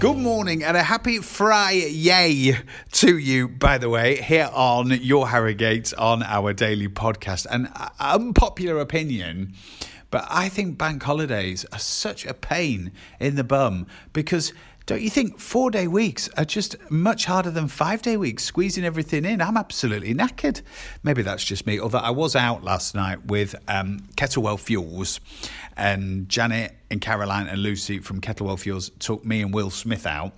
Good morning and a happy Friday to you, by the way, here on Your Harrogate on our daily podcast. An unpopular opinion, but I think bank holidays are such a pain in the bum because don't you think four day weeks are just much harder than five day weeks, squeezing everything in? I'm absolutely knackered. Maybe that's just me, although I was out last night with um, Kettlewell Fuels and Janet and Caroline and Lucy from Kettlewell Fuels took me and Will Smith out.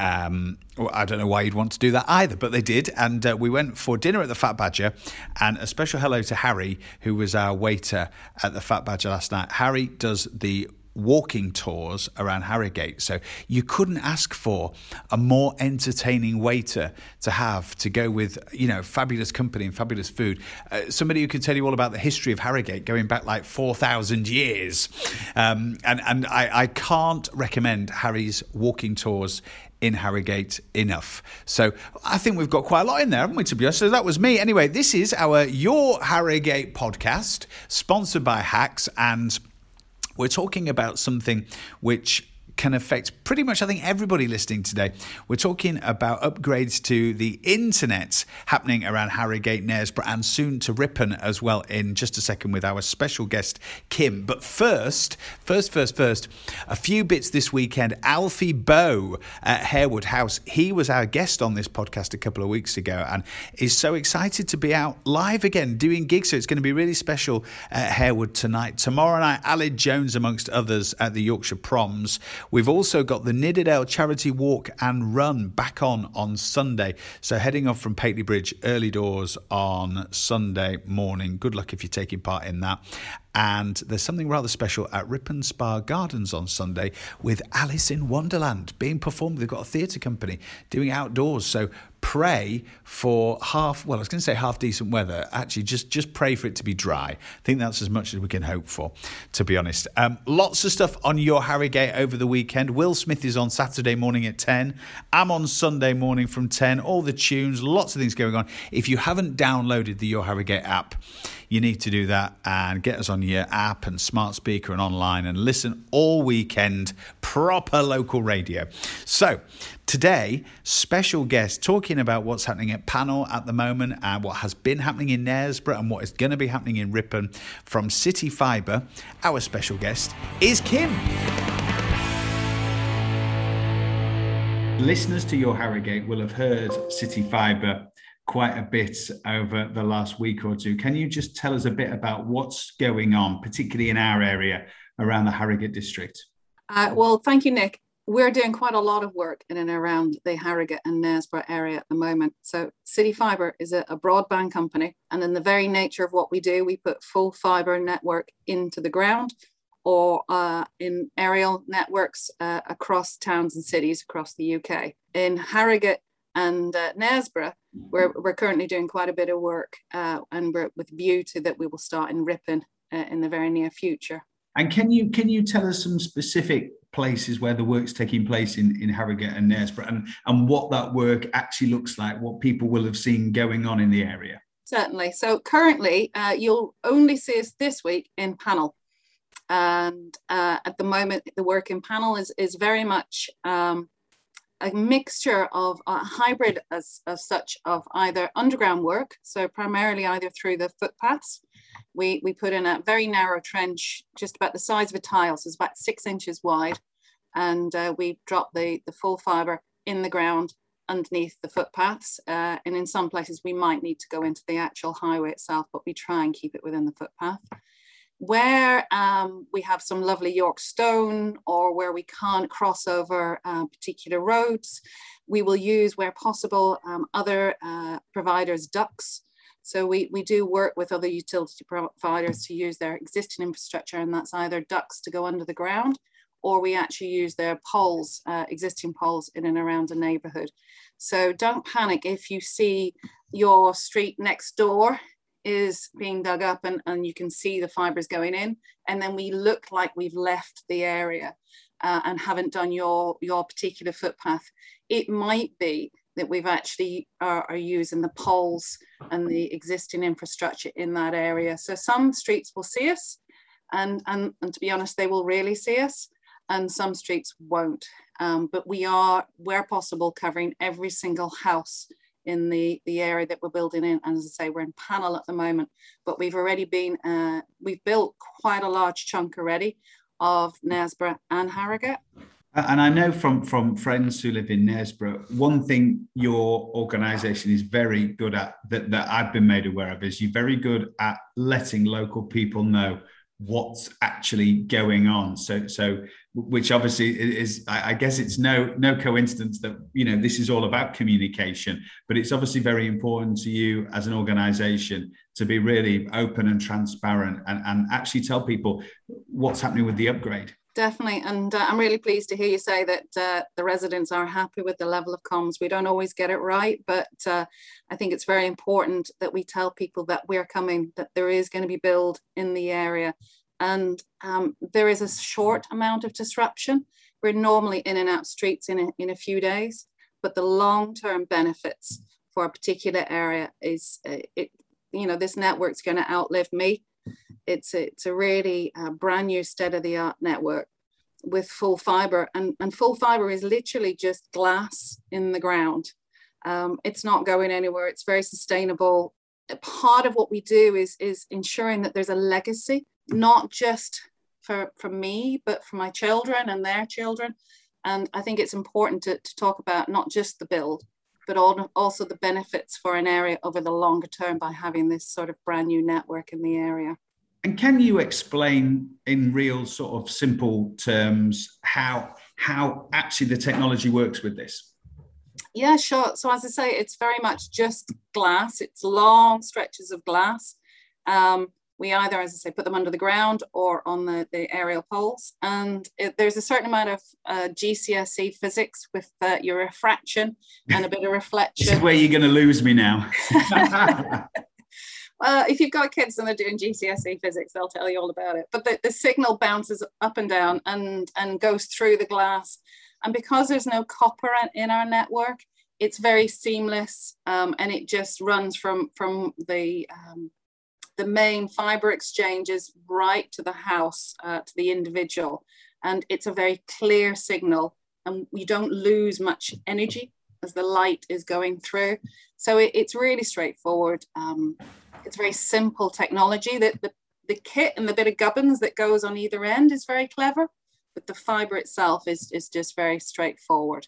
Um, I don't know why you'd want to do that either, but they did. And uh, we went for dinner at the Fat Badger. And a special hello to Harry, who was our waiter at the Fat Badger last night. Harry does the walking tours around Harrogate. So you couldn't ask for a more entertaining waiter to have to go with, you know, fabulous company and fabulous food. Uh, somebody who could tell you all about the history of Harrogate going back like 4,000 years. Um, and and I, I can't recommend Harry's walking tours in Harrogate enough. So I think we've got quite a lot in there, haven't we, to be honest? So that was me. Anyway, this is our Your Harrogate podcast, sponsored by Hacks and we're talking about something which can affect pretty much, I think, everybody listening today. We're talking about upgrades to the internet happening around Harrogate, Knaresborough, and soon to Ripon as well in just a second with our special guest, Kim. But first, first, first, first, a few bits this weekend. Alfie Boe at Harewood House, he was our guest on this podcast a couple of weeks ago and is so excited to be out live again doing gigs. So it's going to be really special at Harewood tonight. Tomorrow night, Aled Jones, amongst others, at the Yorkshire Proms. We've also got the Nidderdale Charity Walk and Run back on on Sunday. So heading off from Pateley Bridge, early doors on Sunday morning. Good luck if you're taking part in that. And there's something rather special at Ripon Spa Gardens on Sunday with Alice in Wonderland being performed. They've got a theatre company doing outdoors. So pray for half well i was going to say half decent weather. Actually just just pray for it to be dry. I think that's as much as we can hope for to be honest. Um, lots of stuff on your harrogate over the weekend. Will smith is on saturday morning at 10 i'm on sunday morning from 10 all the tunes lots of things going on. If you haven't downloaded the your harrogate app you need to do that and get us on your app and smart speaker and online and listen all weekend proper local radio so Today, special guest talking about what's happening at Pannal at the moment and what has been happening in Knaresborough and what is going to be happening in Ripon from City Fibre. Our special guest is Kim. Listeners to your Harrogate will have heard CityFibre quite a bit over the last week or two. Can you just tell us a bit about what's going on, particularly in our area around the Harrogate district? Uh, well, thank you, Nick we're doing quite a lot of work in and around the Harrogate and Knaresborough area at the moment. So City Fibre is a, a, broadband company, and in the very nature of what we do, we put full fibre network into the ground or uh, in aerial networks uh, across towns and cities across the UK. In Harrogate and uh, Knaresborough, we're, we're currently doing quite a bit of work, uh, and we're with view to that we will start in Ripon uh, in the very near future. And can you can you tell us some specific places where the work's taking place in, in Harrogate and Knaresborough and, and what that work actually looks like, what people will have seen going on in the area? Certainly. So currently, uh, you'll only see us this week in Pannal. And uh, at the moment, the work in Pannal is, is very much um, a mixture of a hybrid as, as such of either underground work, so primarily either through the footpaths, we, we put in a very narrow trench, just about the size of a tile, so it's about six inches wide. And uh, we drop the, the full fiber in the ground underneath the footpaths. Uh, and in some places we might need to go into the actual highway itself, but we try and keep it within the footpath. Where um, we have some lovely York stone or where we can't cross over uh, particular roads, we will use where possible um, other uh, providers' ducts so we, we do work with other utility providers to use their existing infrastructure and that's either ducts to go under the ground or we actually use their poles, uh, existing poles in and around a neighborhood. So don't panic if you see your street next door is being dug up and, and you can see the fibers going in and then we look like we've left the area uh, and haven't done your, your particular footpath. It might be that we've actually are, are, using the poles and the existing infrastructure in that area. So some streets will see us and, and, and to be honest, they will really see us and some streets won't. Um, but we are, where possible, covering every single house in the, the area that we're building in. And as I say, we're in Pannal at the moment, but we've already been, uh, we've built quite a large chunk already of Knaresborough and Harrogate. And I know from from friends who live in Knaresborough, one thing your organisation is very good at that, that I've been made aware of is you're very good at letting local people know what's actually going on. So so which obviously is I guess it's no no coincidence that you know this is all about communication, but it's obviously very important to you as an organisation to be really open and transparent and, and actually tell people what's happening with the upgrade definitely. And uh, I'm really pleased to hear you say that uh, the residents are happy with the level of comms. We don't always get it right, but uh, I think it's very important that we tell people that we're coming, that there is going to be build in the area. And um, there is a short amount of disruption. We're normally in and out streets in a, in a few days, but the long-term benefits for a particular area is, uh, it, you know, this network's going to outlive me it's a, it's a really uh, brand new state of the art network with full fiber and, and full fiber is literally just glass in the ground. Um, it's not going anywhere. It's very sustainable. Part of what we do is, is ensuring that there's a legacy, not just for, for me, but for my children and their children. And I think it's important to, to talk about not just the build, but also the benefits for an area over the longer term by having this sort of brand new network in the area. And can you explain in real sort of simple terms how how actually the technology works with this? Yeah, sure. So as I say, it's very much just glass. It's long stretches of glass. Um, we either, as I say, put them under the ground or on the, the aerial poles. And it, there's a certain amount of uh, GCSE physics with uh, your refraction and a bit of reflection. this is where you're going to lose me now. Uh, if you've got kids and they're doing GCSE physics, they'll tell you all about it. But the, the signal bounces up and down and, and goes through the glass. And because there's no copper in our network, it's very seamless um, and it just runs from, from the, um, the main fiber exchanges right to the house, uh, to the individual. And it's a very clear signal and you don't lose much energy as the light is going through. So it, it's really straightforward. Um, it's very simple technology. That the, the kit and the bit of gubbins that goes on either end is very clever, but the fiber itself is, is just very straightforward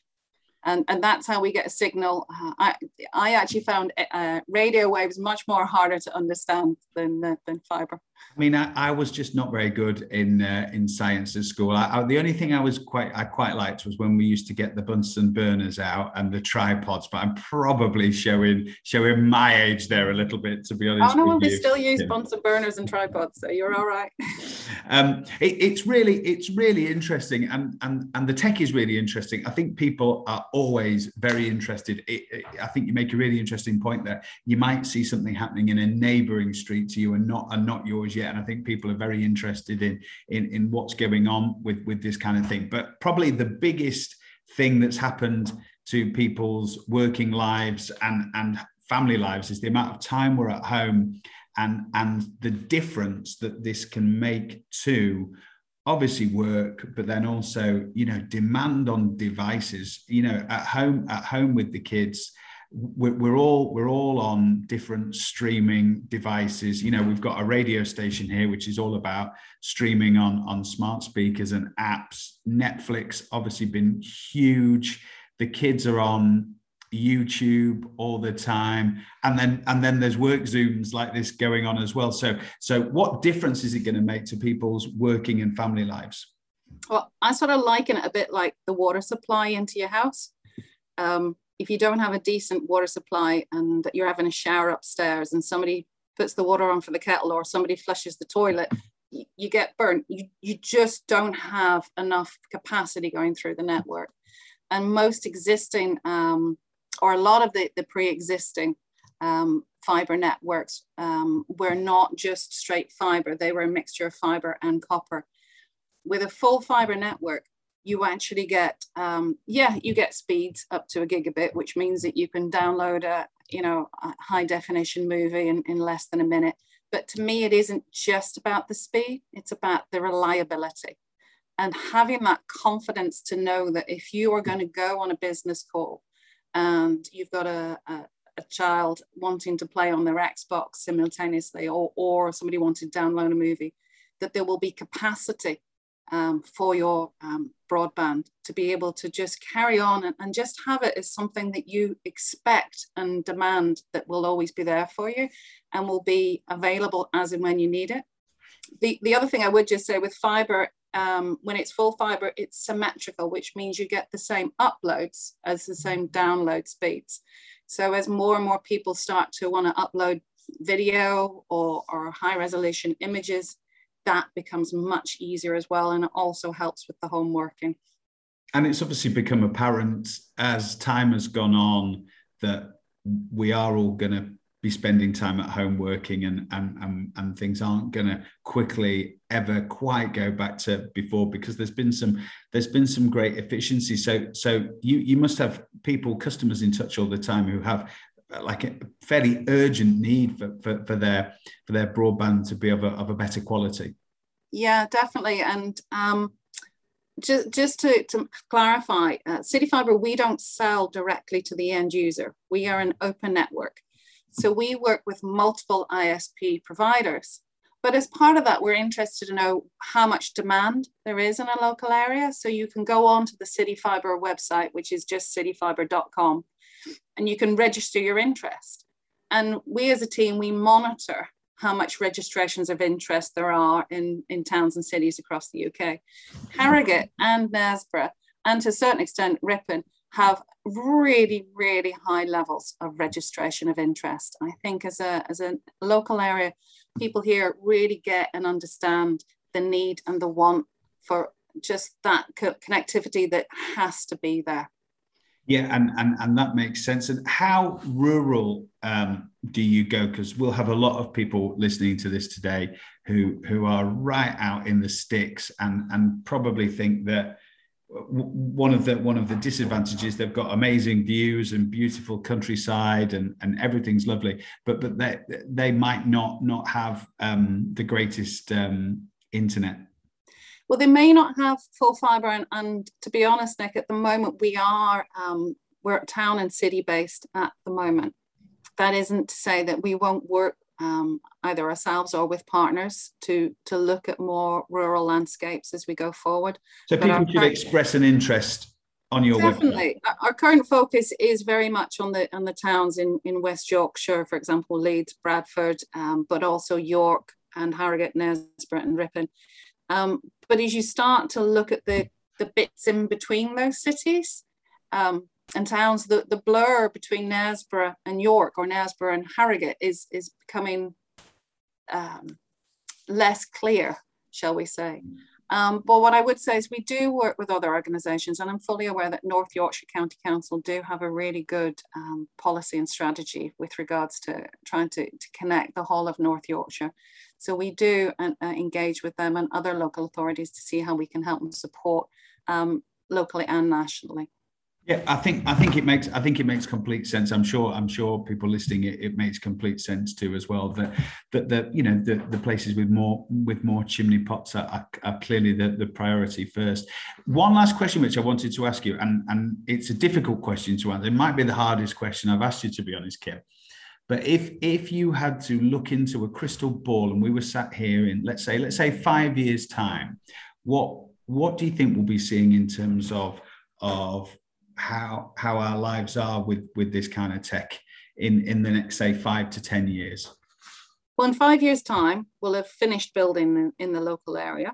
and and that's how we get a signal. Uh, I I actually found uh, radio waves much more harder to understand than uh, than fiber. I mean, I, I, was just not very good in uh, in science at school. I, I, the only thing I was quite I quite liked was when we used to get the Bunsen burners out and the tripods. But I'm probably showing showing my age there a little bit, to be honest. Oh no, we still use. Bunsen burners and tripods, so you're all right. um, it, it's really it's really interesting, and and and the tech is really interesting. I think people are always very interested. It, it, I think you make a really interesting point there. You might see something happening in a neighbouring street to you and not and not yours yet. And I think people are very interested in in, in what's going on with with this kind of thing. But probably the biggest thing that's happened to people's working lives and and family lives is the amount of time we're at home and and the difference that this can make to obviously work but then also you know demand on devices. You know at home at home with the kids we're, we're all we're all on different streaming devices. You know we've got a radio station here which is all about streaming on on smart speakers and apps. Netflix obviously been huge. The kids are on YouTube all the time, and then and then there's work zooms like this going on as well. So so what difference is it going to make to people's working and family lives? Well, I sort of liken it a bit like the water supply into your house. Um, if you don't have a decent water supply and you're having a shower upstairs and somebody puts the water on for the kettle or somebody flushes the toilet, you, you get burnt. You, you just don't have enough capacity going through the network. And most existing um, or a lot of the, the pre-existing um, fiber networks um, were not just straight fiber, they were a mixture of fiber and copper. With a full fiber network, you actually get, um, yeah, you get speeds up to a gigabit, which means that you can download a, you know, a high definition movie in, in less than a minute. But to me, it isn't just about the speed, it's about the reliability. and having that confidence to know that if you are going to go on a business call and you've got a, a, a child wanting to play on their Xbox simultaneously or, or somebody wanting to download a movie, that there will be capacity um, for your um, broadband to be able to just carry on and, and, just have it as something that you expect and demand that will always be there for you and will be available as and when you need it. The, the other thing I would just say with fiber, um, when it's full fiber, it's symmetrical, which means you get the same uploads as the same download speeds. So as more and more people start to want to upload video or, or high resolution images, that becomes much easier as well. And it also helps with the home working. And it's obviously become apparent as time has gone on that we are all going to be spending time at home working and and and, and things aren't going to quickly ever quite go back to before because there's been some there's been some great efficiency so so you you must have people customers in touch all the time who have like a fairly urgent need for, for, for their for their broadband to be of a, of a better quality yeah definitely and um just, just to, to clarify, uh, Fiber, we don't sell directly to the end user. We are an open network. So we work with multiple ISP providers. But as part of that, we're interested to know how much demand there is in a local area. So you can go on to the CityFibre website, which is just cityfibre.com, and you can register your interest. And we as a team, we monitor how much registrations of interest there are in, in towns and cities across the UK. Harrogate and Knaresborough, and to a certain extent Ripon, have really, really high levels of registration of interest. I think as a, as a local area, people here really get and understand the need and the want for just that co- connectivity that has to be there. Yeah, and, and, and that makes sense. And how rural um, do you go? Because we'll have a lot of people listening to this today who who are right out in the sticks and and probably think that one of the one of the disadvantages they've got amazing views and beautiful countryside and and everything's lovely but but they they might not not have um, the greatest um, internet. Well they may not have full fiber and, and to be honest nick at the moment we are um, we're town and city based at the moment. That isn't to say that we won't work um, either ourselves or with partners to to look at more rural landscapes as we go forward. So but people should current, express an interest on your definitely. Website. Our current focus is very much on the on the towns in in West Yorkshire, for example, Leeds, Bradford, um, but also York and Harrogate, Knaresborough, and Ripon. Um, but as you start to look at the the bits in between those cities, um, and towns, the, the blur between Knaresborough and York or Knaresborough and Harrogate is, is becoming um, less clear, shall we say. Um, but what I would say is we do work with other organisations, and I'm fully aware that North Yorkshire County Council do have a really good um, policy and strategy with regards to trying to, to connect the whole of North Yorkshire. So we do uh, uh engage with them and other local authorities to see how we can help and support um, locally and nationally. Yeah, I think I think it makes I think it makes complete sense. I'm sure I'm sure people listening it, it makes complete sense too as well. That that the you know the, the places with more with more chimney pots are, are, are, clearly the, the priority first. One last question which I wanted to ask you, and and it's a difficult question to answer. It might be the hardest question I've asked you to be honest, Kim. But if if you had to look into a crystal ball and we were sat here in let's say let's say five years time, what what do you think we'll be seeing in terms of of how how our lives are with with this kind of tech in in the next say five to ten years. Well in five years time we'll have finished building in, the local area.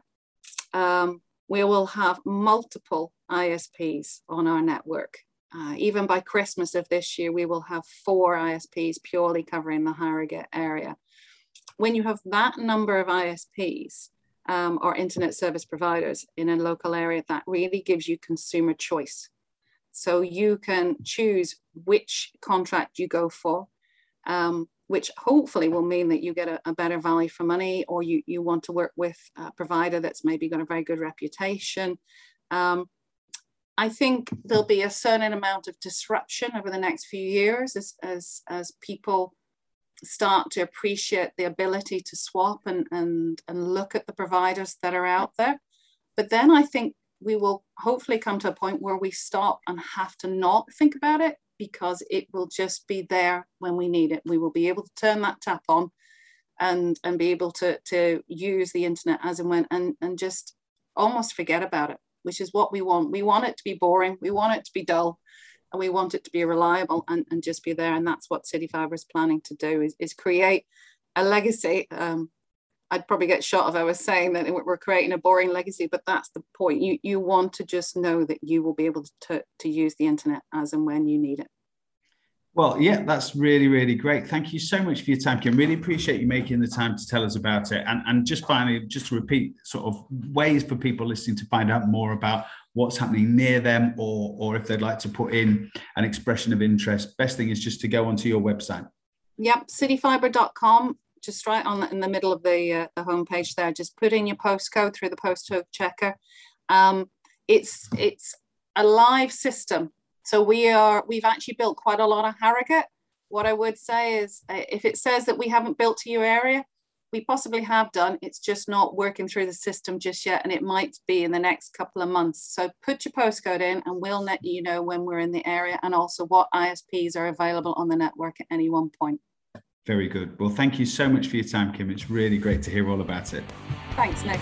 Um, we will have multiple isps on our network. Uh, even by christmas of this year we will have four isps purely covering the harrogate area. When you have that number of isps um, or internet service providers in a local area that really gives you consumer choice so you can choose which contract you go for, um, which hopefully will mean that you get a, a, better value for money or you, you want to work with a provider that's maybe got a very good reputation. Um, I think there'll be a certain amount of disruption over the next few years as, as, as people start to appreciate the ability to swap and, and, and look at the providers that are out there But then I think we will hopefully come to a point where we stop and have to not think about it because it will just be there when we need it. We will be able to turn that tap on and and be able to to use the internet as and when and and just almost forget about it, which is what we want. We want it to be boring, we want it to be dull, and we want it to be reliable and, and just be there. And that's what CityFibre is planning to do is, is create a legacy. Um, I'd probably get shot if I was saying that we're creating a boring legacy, but that's the point. You you want to just know that you will be able to, to use the internet as and when you need it. Well, yeah, that's really, really great. Thank you so much for your time, Kim. Really appreciate you making the time to tell us about it. And, and just finally, just to repeat sort of ways for people listening to find out more about what's happening near them or, or if they'd like to put in an expression of interest, best thing is just to go onto your website. Yep, cityfibre.com just right on in the middle of the uh, the homepage there. Just put in your postcode through the postcode checker. Um, it's it's a live system, so we are we've actually built quite a lot of Harrogate. What I would say is, uh, if it says that we haven't built to your area, we possibly have done. It's just not working through the system just yet, and it might be in the next couple of months. So put your postcode in, and we'll let you know when we're in the area, and also what ISPs are available on the network at any one point. Very good. Well, thank you so much for your time, Kim. It's really great to hear all about it. Thanks, Nick.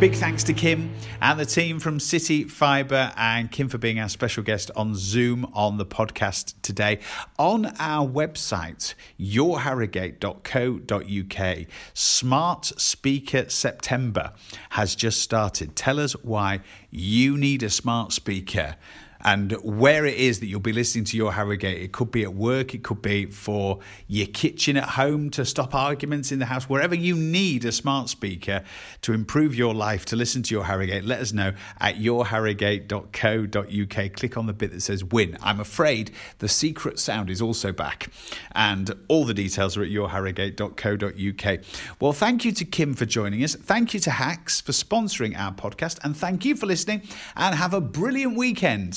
Big thanks to Kim and the team from City Fibre and Kim for being our special guest on Zoom on the podcast today. On our website, yourharrogate.co.uk, Smart Speaker September has just started. Tell us why you need a smart speaker and where it is that you'll be listening to your Harrogate. It could be at work, it could be for your kitchen at home to stop arguments in the house, wherever you need a smart speaker to improve your life to listen to your Harrogate. Let us know at yourharrogate.co.uk. Click on the bit that says win. I'm afraid the secret sound is also back, and all the details are at yourharrogate.co.uk. Well, thank you to Kim for joining us. Thank you to Hacks for sponsoring our podcast, and thank you for listening. And have a brilliant weekend.